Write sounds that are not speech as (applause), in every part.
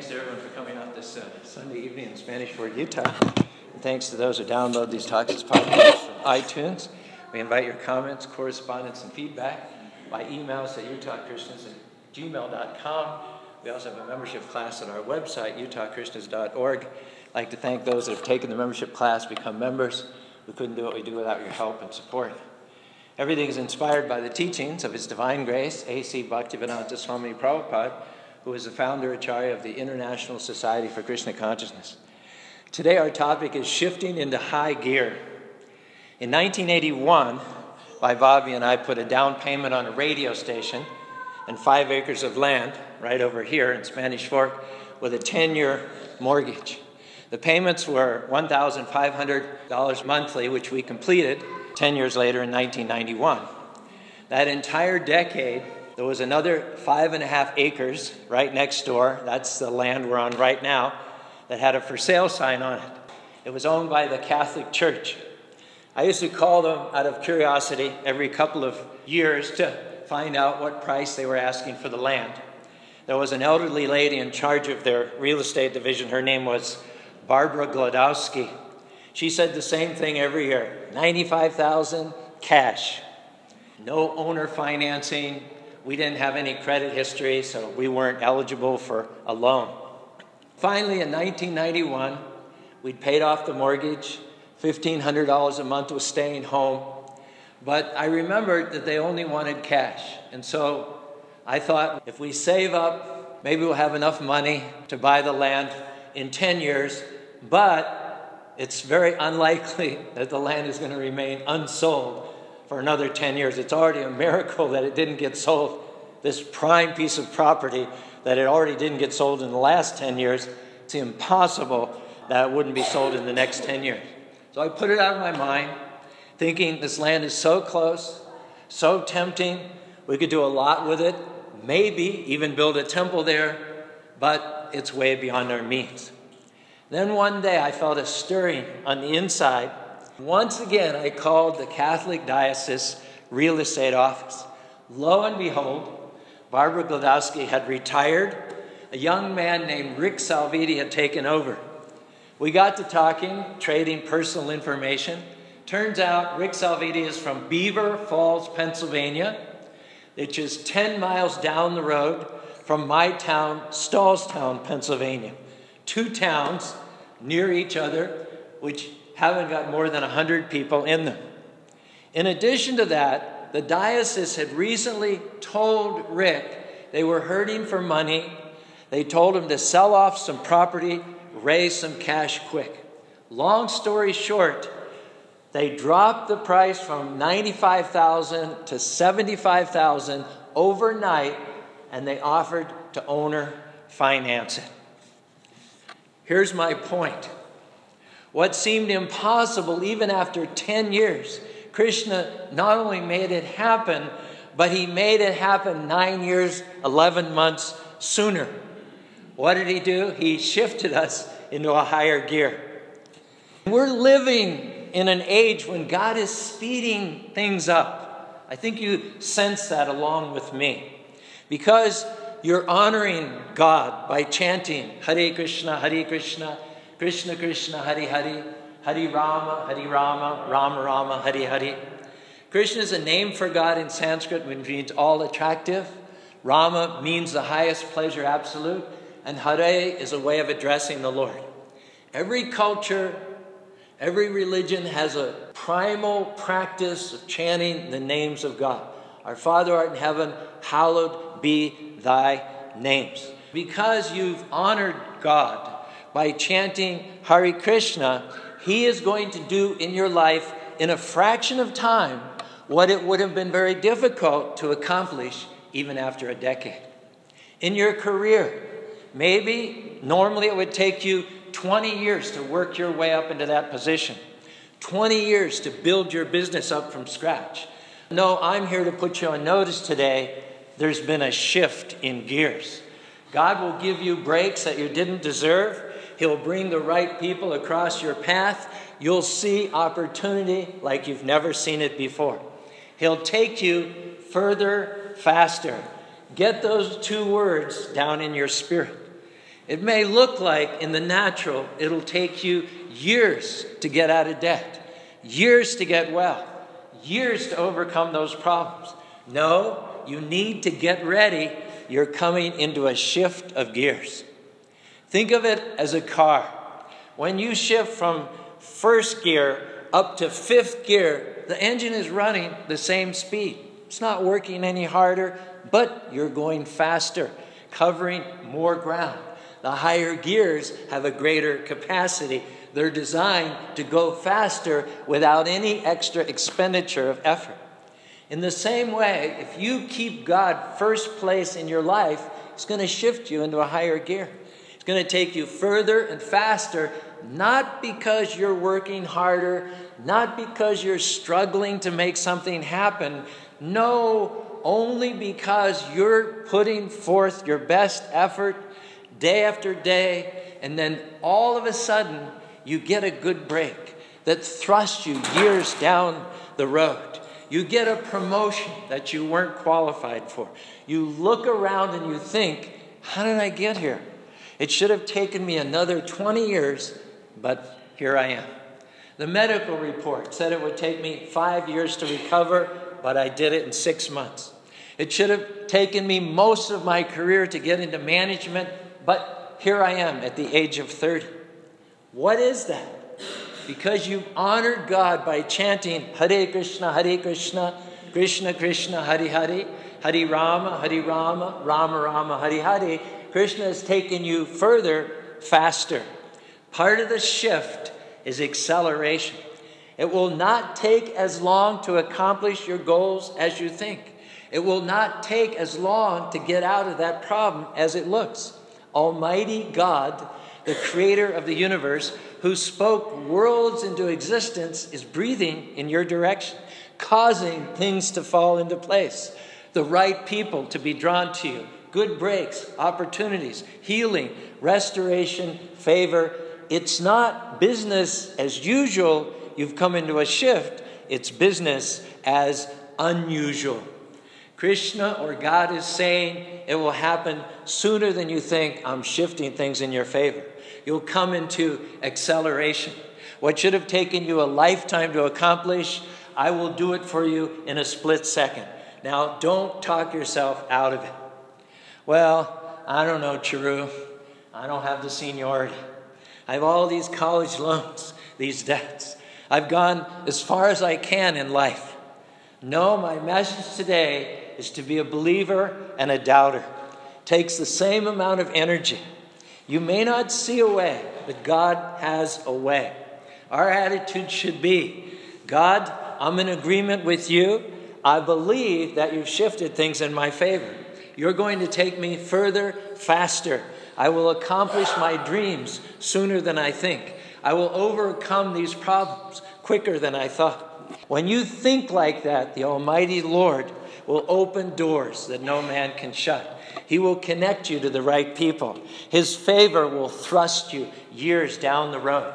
thanks to everyone for coming out this uh, Sunday evening in Spanish Fork, Utah. And thanks to those who download these talks as podcasts from iTunes. We invite your comments, correspondence, and feedback by emails at utahkrishnas at gmail.com. We also have a membership class at our website, utahkrishnas.org. I'd like to thank those that have taken the membership class, become members. We couldn't do what we do without your help and support. Everything is inspired by the teachings of His Divine Grace, A.C. Bhaktivedanta Swami Prabhupada, who is the founder Acharya of the International Society for Krishna Consciousness. Today, our topic is shifting into high gear. In 1981, Vaibhavi and I put a down payment on a radio station and five acres of land right over here in Spanish Fork with a 10 year mortgage. The payments were $1,500 monthly, which we completed 10 years later in 1991. That entire decade, there was another five and a half acres right next door. That's the land we're on right now that had a for sale sign on it. It was owned by the Catholic Church. I used to call them out of curiosity every couple of years to find out what price they were asking for the land. There was an elderly lady in charge of their real estate division. Her name was Barbara Glodowski. She said the same thing every year 95,000 cash. No owner financing. We didn't have any credit history, so we weren't eligible for a loan. Finally, in 1991, we'd paid off the mortgage. $1,500 a month was staying home. But I remembered that they only wanted cash. And so I thought if we save up, maybe we'll have enough money to buy the land in 10 years. But it's very unlikely (laughs) that the land is going to remain unsold for another 10 years. It's already a miracle that it didn't get sold, this prime piece of property that it already didn't get sold in the last 10 years. It's impossible that it wouldn't be sold in the next 10 years. So I put it out of my mind, thinking this land is so close, so tempting. We could do a lot with it, maybe even build a temple there, but it's way beyond our means. Then one day I felt a stirring on the inside. Once again, I called the Catholic Diocese Real Estate Office. Lo and behold, Barbara Glodowski had retired. A young man named Rick Salviti had taken over. We got to talking, trading personal information. Turns out Rick Salviti is from Beaver Falls, Pennsylvania, which is 10 miles down the road from my town, Stallstown, Pennsylvania. Two towns near each other, which haven't got more than 100 people in them. In addition to that, the diocese had recently told Rick they were hurting for money. They told him to sell off some property raise some cash quick. Long story short, they dropped the price from 95,000 to 75,000 overnight and they offered to owner finance it. Here's my point. What seemed impossible even after 10 years, Krishna not only made it happen, but he made it happen 9 years, 11 months sooner. What did he do? He shifted us into a higher gear. We're living in an age when God is speeding things up. I think you sense that along with me. Because you're honoring God by chanting Hare Krishna, Hare Krishna, Krishna Krishna, Hare Hare, Hare Rama, Hare Rama, Rama Rama, Hare Hare. Krishna is a name for God in Sanskrit, which means all attractive. Rama means the highest pleasure absolute and Hare is a way of addressing the Lord. Every culture, every religion has a primal practice of chanting the names of God. Our Father art in heaven, hallowed be thy names. Because you've honored God by chanting Hare Krishna, He is going to do in your life in a fraction of time what it would have been very difficult to accomplish even after a decade. In your career, Maybe normally it would take you 20 years to work your way up into that position, 20 years to build your business up from scratch. No, I'm here to put you on notice today. There's been a shift in gears. God will give you breaks that you didn't deserve. He'll bring the right people across your path. You'll see opportunity like you've never seen it before. He'll take you further, faster. Get those two words down in your spirit. It may look like in the natural, it'll take you years to get out of debt, years to get well, years to overcome those problems. No, you need to get ready. You're coming into a shift of gears. Think of it as a car. When you shift from first gear up to fifth gear, the engine is running the same speed. It's not working any harder, but you're going faster, covering more ground. The higher gears have a greater capacity. They're designed to go faster without any extra expenditure of effort. In the same way, if you keep God first place in your life, it's going to shift you into a higher gear. It's going to take you further and faster, not because you're working harder, not because you're struggling to make something happen. No, only because you're putting forth your best effort day after day, and then all of a sudden you get a good break that thrusts you years down the road. You get a promotion that you weren't qualified for. You look around and you think, how did I get here? It should have taken me another 20 years, but here I am. The medical report said it would take me five years to recover, but I did it in six months. It should have taken me most of my career to get into management, but here I am at the age of 30. What is that? Because you've honored God by chanting Hare Krishna, Hare Krishna, Krishna Krishna, Hare Hare, Hare Rama, Hare Rama, Rama Rama, Hare Hare. Krishna has taken you further, faster. Part of the shift is acceleration. It will not take as long to accomplish your goals as you think. It will not take as long to get out of that problem as it looks. Almighty God, the creator of the universe, who spoke worlds into existence, is breathing in your direction, causing things to fall into place, the right people to be drawn to you, good breaks, opportunities, healing, restoration, favor. It's not business as usual. You've come into a shift. It's business as unusual. Krishna or God is saying it will happen sooner than you think. I'm shifting things in your favor. You'll come into acceleration. What should have taken you a lifetime to accomplish, I will do it for you in a split second. Now, don't talk yourself out of it. Well, I don't know, Charu. I don't have the seniority. I have all these college loans, these debts. I've gone as far as I can in life. No, my message today is to be a believer and a doubter. It takes the same amount of energy. You may not see a way, but God has a way. Our attitude should be God, I'm in agreement with you. I believe that you've shifted things in my favor. You're going to take me further, faster. I will accomplish my dreams sooner than I think. I will overcome these problems quicker than I thought. When you think like that, the Almighty Lord will open doors that no man can shut. He will connect you to the right people. His favor will thrust you years down the road.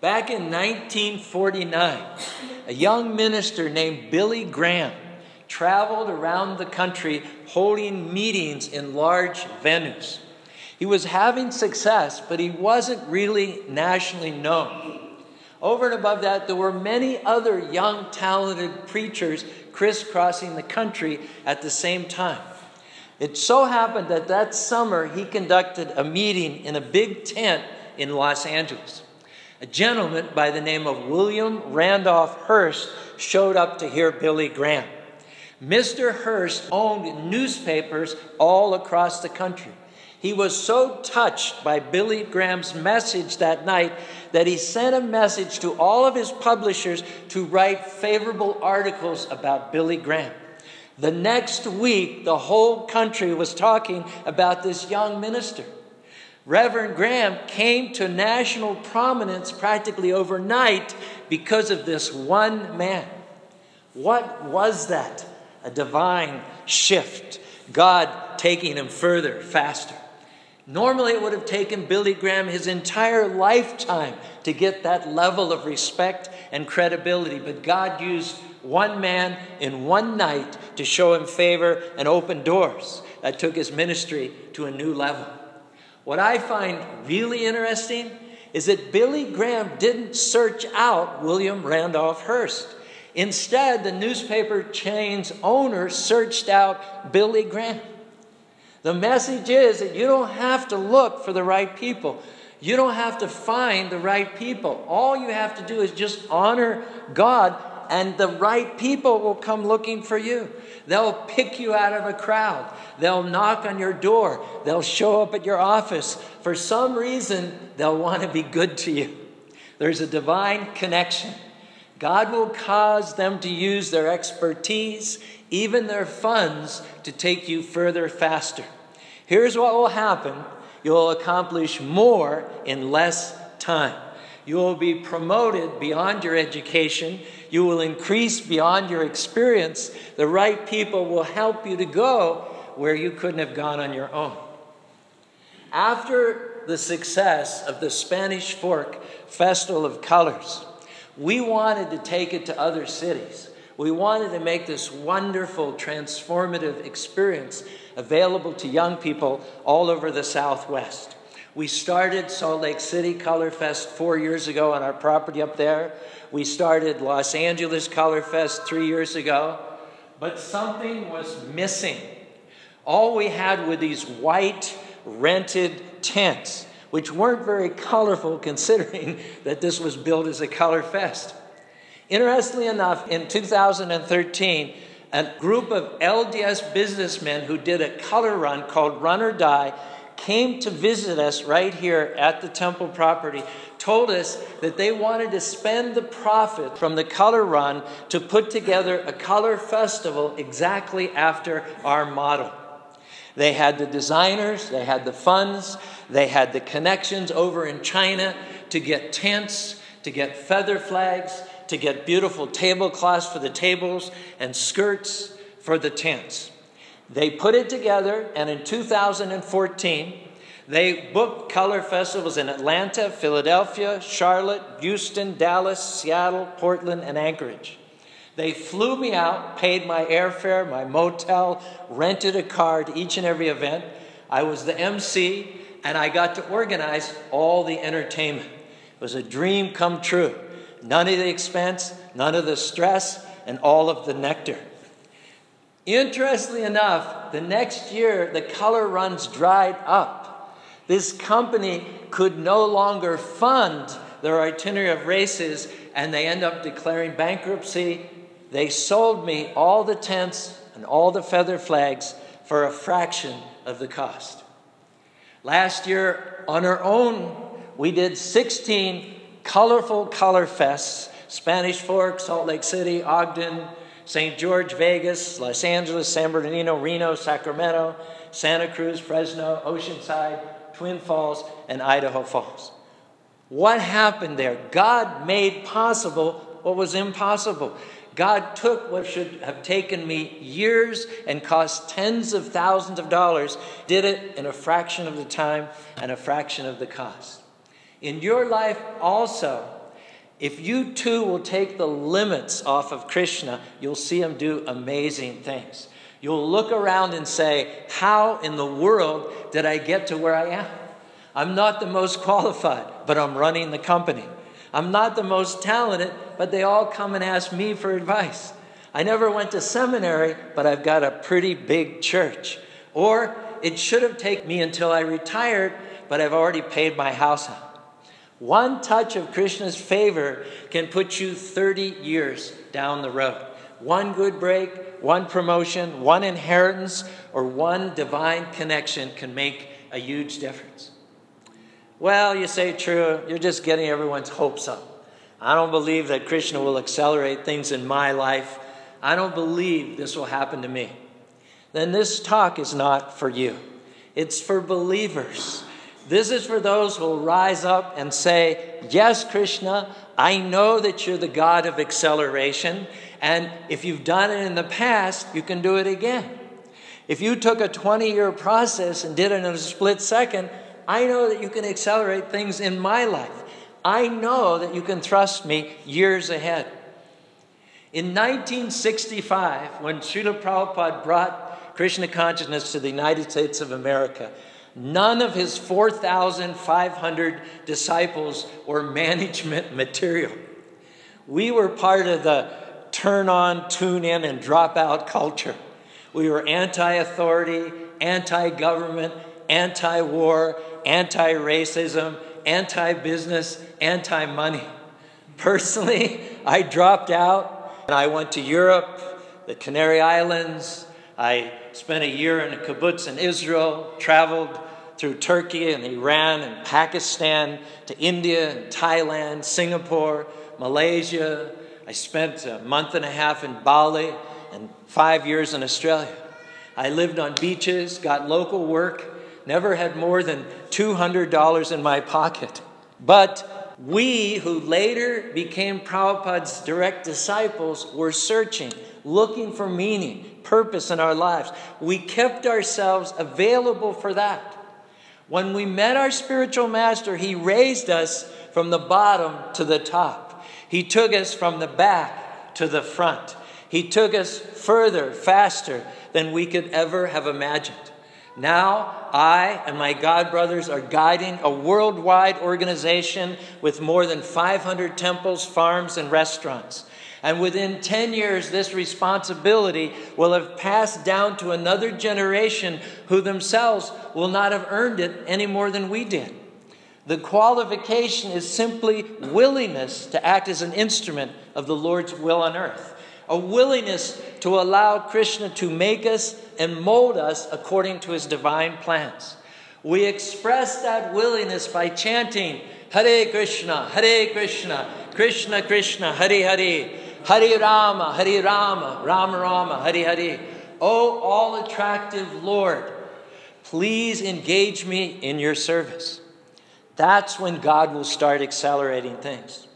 Back in 1949, a young minister named Billy Graham traveled around the country holding meetings in large venues. He was having success, but he wasn't really nationally known. Over and above that, there were many other young, talented preachers crisscrossing the country at the same time. It so happened that that summer he conducted a meeting in a big tent in Los Angeles. A gentleman by the name of William Randolph Hearst showed up to hear Billy Graham. Mr. Hearst owned newspapers all across the country. He was so touched by Billy Graham's message that night that he sent a message to all of his publishers to write favorable articles about Billy Graham. The next week, the whole country was talking about this young minister. Reverend Graham came to national prominence practically overnight because of this one man. What was that? A divine shift. God taking him further, faster. Normally, it would have taken Billy Graham his entire lifetime to get that level of respect and credibility, but God used one man in one night to show him favor and open doors. That took his ministry to a new level. What I find really interesting is that Billy Graham didn't search out William Randolph Hearst. Instead, the newspaper chain's owner searched out Billy Graham. The message is that you don't have to look for the right people. You don't have to find the right people. All you have to do is just honor God, and the right people will come looking for you. They'll pick you out of a crowd. They'll knock on your door. They'll show up at your office. For some reason, they'll want to be good to you. There's a divine connection. God will cause them to use their expertise, even their funds, to take you further faster. Here's what will happen you'll accomplish more in less time. You will be promoted beyond your education. You will increase beyond your experience. The right people will help you to go where you couldn't have gone on your own. After the success of the Spanish Fork Festival of Colors, we wanted to take it to other cities. We wanted to make this wonderful, transformative experience available to young people all over the Southwest. We started Salt Lake City Color Fest four years ago on our property up there. We started Los Angeles Color Fest three years ago. But something was missing. All we had were these white rented tents, which weren't very colorful (laughs) considering that this was built as a color fest. Interestingly enough, in 2013, a group of LDS businessmen who did a color run called Run or Die came to visit us right here at the temple property, told us that they wanted to spend the profit from the color run to put together a color festival exactly after our model. They had the designers, they had the funds, they had the connections over in China to get tents, to get feather flags, to get beautiful tablecloths for the tables and skirts for the tents. They put it together, and in 2014, they booked color festivals in Atlanta, Philadelphia, Charlotte, Houston, Dallas, Seattle, Portland, and Anchorage. They flew me out, paid my airfare, my motel, rented a car to each and every event. I was the MC, and I got to organize all the entertainment. It was a dream come true. None of the expense, none of the stress, and all of the nectar. Interestingly enough, the next year the color runs dried up. This company could no longer fund their itinerary of races, and they end up declaring bankruptcy they sold me all the tents and all the feather flags for a fraction of the cost. Last year, on our own, we did 16 colorful color fests Spanish Fork, Salt Lake City, Ogden, St. George, Vegas, Los Angeles, San Bernardino, Reno, Sacramento, Santa Cruz, Fresno, Oceanside, Twin Falls, and Idaho Falls. What happened there? God made possible what was impossible. God took what should have taken me years and cost tens of thousands of dollars, did it in a fraction of the time and a fraction of the cost. In your life also, if you too will take the limits off of Krishna, you'll see him do amazing things. You'll look around and say, How in the world did I get to where I am? I'm not the most qualified, but I'm running the company. I'm not the most talented, but they all come and ask me for advice. I never went to seminary, but I've got a pretty big church. Or it should have taken me until I retired, but I've already paid my house out. One touch of Krishna's favor can put you 30 years down the road. One good break, one promotion, one inheritance, or one divine connection can make a huge difference. Well, you say true, you're just getting everyone's hopes up. I don't believe that Krishna will accelerate things in my life. I don't believe this will happen to me. Then this talk is not for you. It's for believers. This is for those who will rise up and say, Yes, Krishna, I know that you're the God of acceleration. And if you've done it in the past, you can do it again. If you took a 20 year process and did it in a split second, I know that you can accelerate things in my life. I know that you can trust me years ahead. In 1965, when Srila Prabhupada brought Krishna consciousness to the United States of America, None of his 4,500 disciples were management (laughs) material. We were part of the turn on, tune in, and drop out culture. We were anti authority, anti government, anti war, anti racism, anti business, anti money. Personally, I dropped out and I went to Europe, the Canary Islands. I spent a year in a kibbutz in Israel, traveled through Turkey and Iran and Pakistan to India and Thailand, Singapore, Malaysia. I spent a month and a half in Bali and five years in Australia. I lived on beaches, got local work, never had more than $200 in my pocket. But we, who later became Prabhupada's direct disciples, were searching, looking for meaning, purpose in our lives. We kept ourselves available for that. When we met our spiritual master, he raised us from the bottom to the top. He took us from the back to the front. He took us further, faster than we could ever have imagined. Now, I and my God brothers are guiding a worldwide organization with more than 500 temples, farms, and restaurants. And within 10 years, this responsibility will have passed down to another generation who themselves will not have earned it any more than we did. The qualification is simply willingness to act as an instrument of the Lord's will on earth a willingness to allow Krishna to make us and mold us according to his divine plans. We express that willingness by chanting Hare Krishna, Hare Krishna, Krishna Krishna, Hare Hare, Hare Rama, Hare Rama, Rama Rama, Hare Hare. O all attractive Lord, please engage me in your service. That's when God will start accelerating things.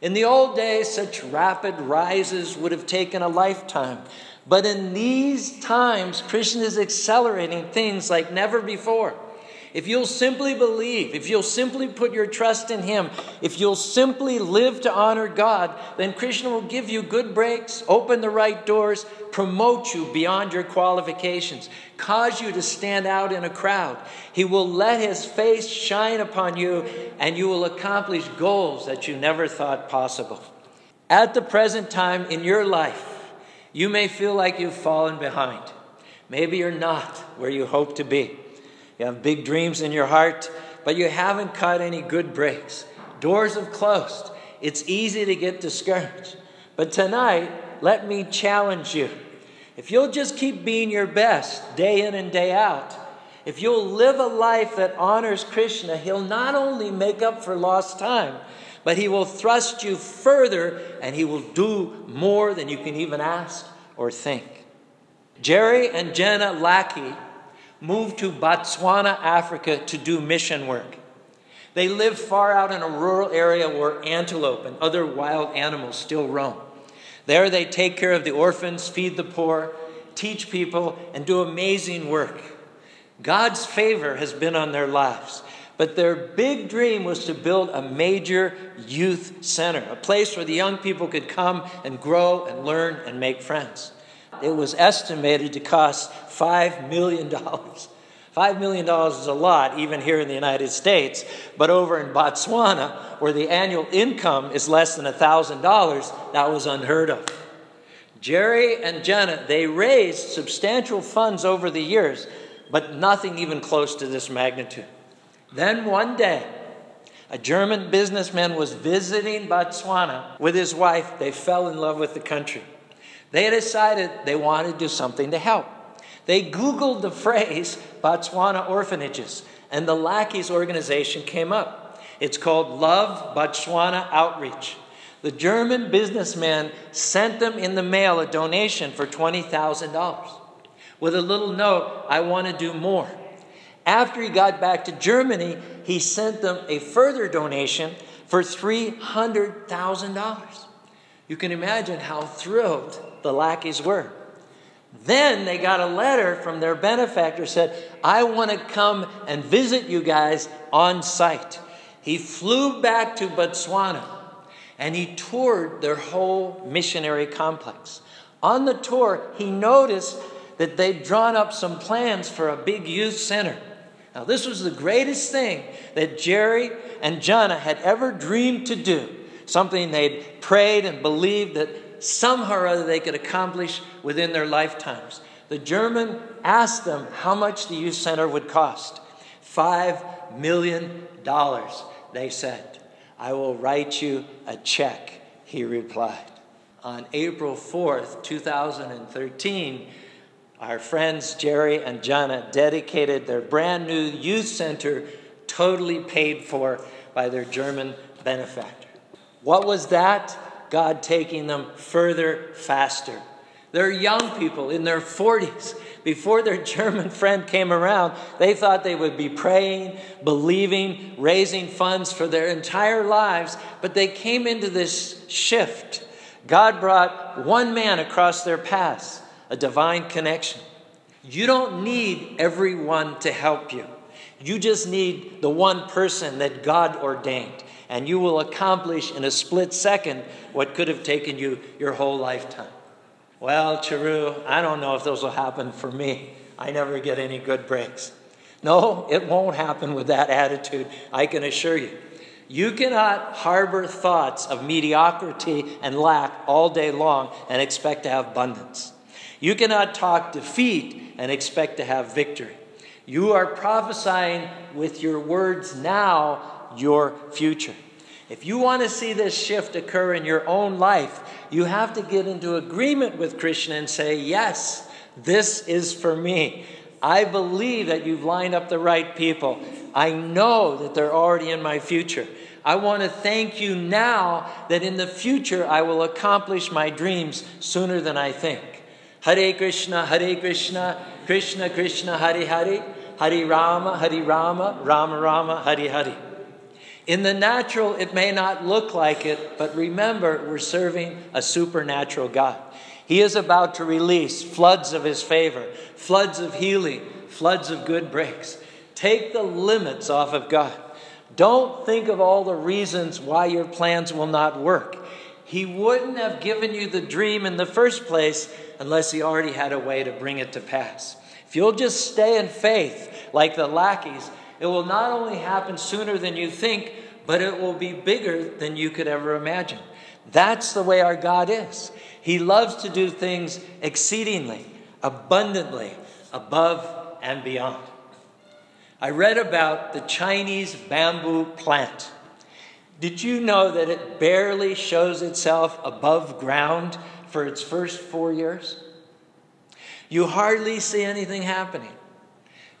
In the old days, such rapid rises would have taken a lifetime. But in these times, Krishna is accelerating things like never before. If you'll simply believe, if you'll simply put your trust in Him, if you'll simply live to honor God, then Krishna will give you good breaks, open the right doors, promote you beyond your qualifications, cause you to stand out in a crowd. He will let His face shine upon you, and you will accomplish goals that you never thought possible. At the present time in your life, you may feel like you've fallen behind. Maybe you're not where you hope to be. You have big dreams in your heart, but you haven't cut any good breaks. Doors have closed. It's easy to get discouraged. But tonight, let me challenge you. If you'll just keep being your best day in and day out, if you'll live a life that honors Krishna, He'll not only make up for lost time, but He will thrust you further and He will do more than you can even ask or think. Jerry and Jenna Lackey moved to Botswana, Africa to do mission work. They live far out in a rural area where antelope and other wild animals still roam. There they take care of the orphans, feed the poor, teach people, and do amazing work. God's favor has been on their lives. But their big dream was to build a major youth center, a place where the young people could come and grow and learn and make friends. It was estimated to cost $5 million. $5 million is a lot, even here in the United States. But over in Botswana, where the annual income is less than $1,000, that was unheard of. Jerry and Jenna, they raised substantial funds over the years, but nothing even close to this magnitude. Then one day, a German businessman was visiting Botswana with his wife. They fell in love with the country. They decided they wanted to do something to help. They Googled the phrase Botswana orphanages, and the Lackeys organization came up. It's called Love Botswana Outreach. The German businessman sent them in the mail a donation for $20,000 with a little note, I want to do more. After he got back to Germany, he sent them a further donation for $300,000. You can imagine how thrilled the Lackeys were. Then they got a letter from their benefactor said, "I want to come and visit you guys on site." He flew back to Botswana and he toured their whole missionary complex. On the tour, he noticed that they'd drawn up some plans for a big youth center. Now, this was the greatest thing that Jerry and Jana had ever dreamed to do, something they'd prayed and believed that somehow or other they could accomplish within their lifetimes. The German asked them how much the youth center would cost. Five million dollars, they said. I will write you a check, he replied. On April 4th, 2013, our friends Jerry and Jana dedicated their brand new youth center, totally paid for by their German benefactor. What was that? God taking them further, faster. They're young people in their 40s. Before their German (laughs) friend came around, they thought they would be praying, believing, raising funds for their entire lives, but they came into this shift. God brought one man across their paths, a divine connection. You don't need everyone to help you. You just need the one person that God ordained, and you will accomplish in a split second what could have taken you your whole lifetime. Well, Charu, I don't know if those will happen for me. I never get any good breaks. No, it won't happen with that attitude, I can assure you. You cannot harbor thoughts of mediocrity and lack all day long and expect to have abundance. You cannot talk defeat and expect to have victory. You are prophesying with your words now your future. If you want to see this shift occur in your own life, you have to get into agreement with Krishna and say, Yes, this is for me. I believe that you've lined up the right people. I know that they're already in my future. I want to thank you now that in the future I will accomplish my dreams sooner than I think. Hare Krishna, Hare Krishna, Krishna Krishna, Hare Hare, Hare Rama, Hare Rama, Rama Rama, Hare Hare. In the natural, it may not look like it, but remember, we're serving a supernatural God. He is about to release floods of His favor, floods of healing, floods of good breaks. Take the limits off of God. Don't think of all the reasons why your plans will not work. He wouldn't have given you the dream in the first place unless He already had a way to bring it to pass. If you'll just stay in faith like the lackeys, it will not only happen sooner than you think, but it will be bigger than you could ever imagine. That's the way our God is. He loves to do things exceedingly, abundantly, above and beyond. I read about the Chinese bamboo plant. Did you know that it barely shows itself above ground for its first four years? You hardly see anything happening.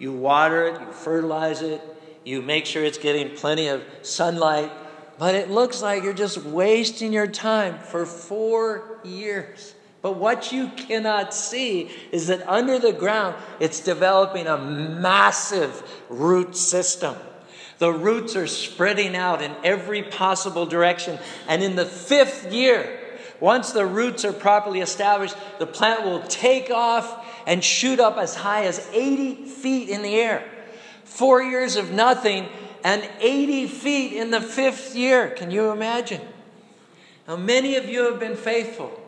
You water it, you fertilize it, you make sure it's getting plenty of sunlight, but it looks like you're just wasting your time for four years. But what you cannot see is that under the ground, it's developing a massive root system. The roots are spreading out in every possible direction. And in the fifth year, once the roots are properly established, the plant will take off and shoot up as high as 80 feet in the air. Four years of nothing and 80 feet in the fifth year. Can you imagine? Now, many of you have been faithful.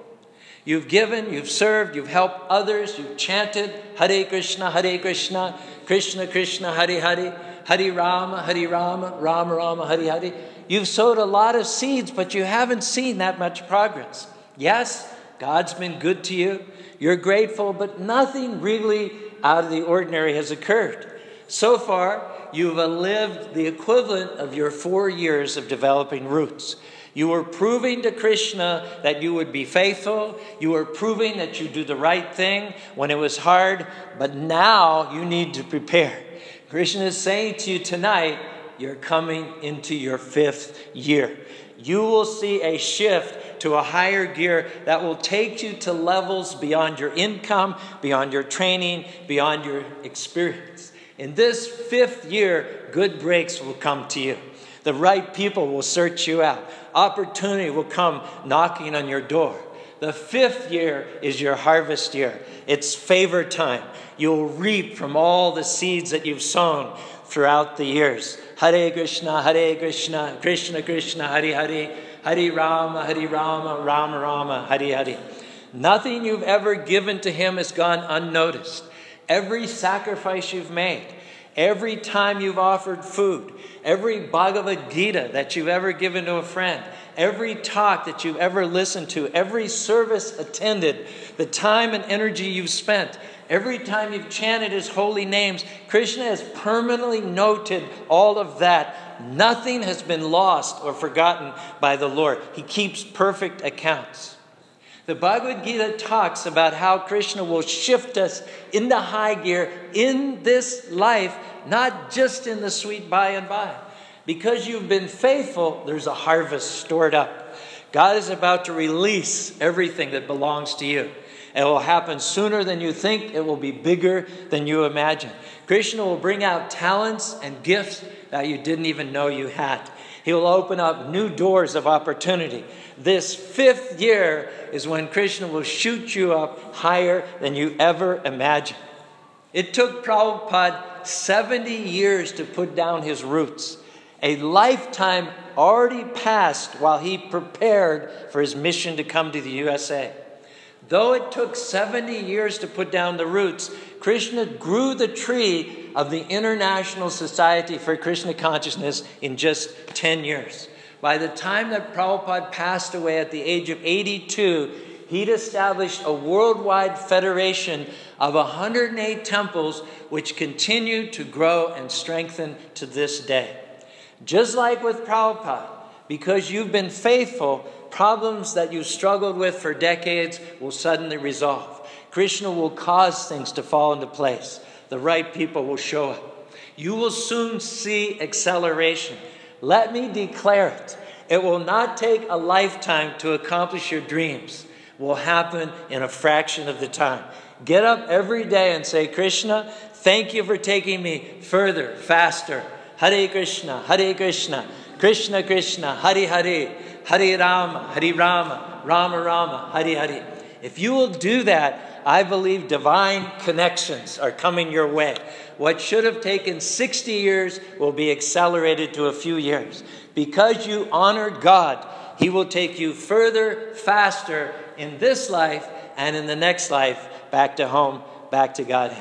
You've given, you've served, you've helped others, you've chanted Hare Krishna, Hare Krishna, Krishna Krishna, Hare Hare, Hare Rama, Hare Rama, Rama Rama, Hare Hare. You've sowed a lot of seeds, but you haven't seen that much progress. Yes, God's been good to you. You're grateful, but nothing really out of the ordinary has occurred. So far, you've lived the equivalent of your four years of developing roots. You were proving to Krishna that you would be faithful. You were proving that you do the right thing when it was hard, but now you need to prepare. Krishna is saying to you tonight, you're coming into your fifth year. You will see a shift to a higher gear that will take you to levels beyond your income, beyond your training, beyond your experience. In this fifth year, good breaks will come to you. The right people will search you out. Opportunity will come knocking on your door. The fifth year is your harvest year. It's favor time. You'll reap from all the seeds that you've sown throughout the years. Hare Krishna, Hare Krishna, Krishna Krishna, Hare Hare, Hare Rama, Hare Rama, Rama Rama, Hare Hare. Nothing you've ever given to him has gone unnoticed. Every sacrifice you've made, every time you've offered food, every Bhagavad Gita that you've ever given to a friend, every talk that you've ever listened to, every service attended, the time and energy you've spent, every time you've chanted his holy names, Krishna has permanently noted all of that. Nothing has been lost or forgotten by the Lord. He keeps perfect accounts. The Bhagavad Gita talks about how Krishna will shift us into high gear in this life, not just in the sweet by and by. Because you've been faithful, there's a harvest stored up. God is about to release everything that belongs to you. It will happen sooner than you think. It will be bigger than you imagine. Krishna will bring out talents and gifts that you didn't even know you had. He will open up new doors of opportunity. This fifth year is when Krishna will shoot you up higher than you ever imagined. It took Prabhupada 70 years to put down his roots. A lifetime already passed while he prepared for his mission to come to the USA. Though it took 70 years to put down the roots, Krishna grew the tree of the International Society for Krishna Consciousness in just 10 years. By the time that Prabhupada passed away at the age of 82, he'd established a worldwide federation of 108 temples, which continue to grow and strengthen to this day. Just like with Prabhupada, because you've been faithful, problems that you struggled with for decades will suddenly resolve. Krishna will cause things to fall into place. The right people will show up. You will soon see acceleration. Let me declare it. It will not take a lifetime to accomplish your dreams. It will happen in a fraction of the time. Get up every day and say, Krishna, thank you for taking me further, faster. Hare Krishna, Hare Krishna, Krishna Krishna, Hare Hare, Hare Rama, Hare Rama, Rama Rama, Hare Hare. If you will do that, I believe divine connections are coming your way. What should have taken 60 years will be accelerated to a few years. Because you honor God, He will take you further, faster in this life and in the next life back to home, back to God.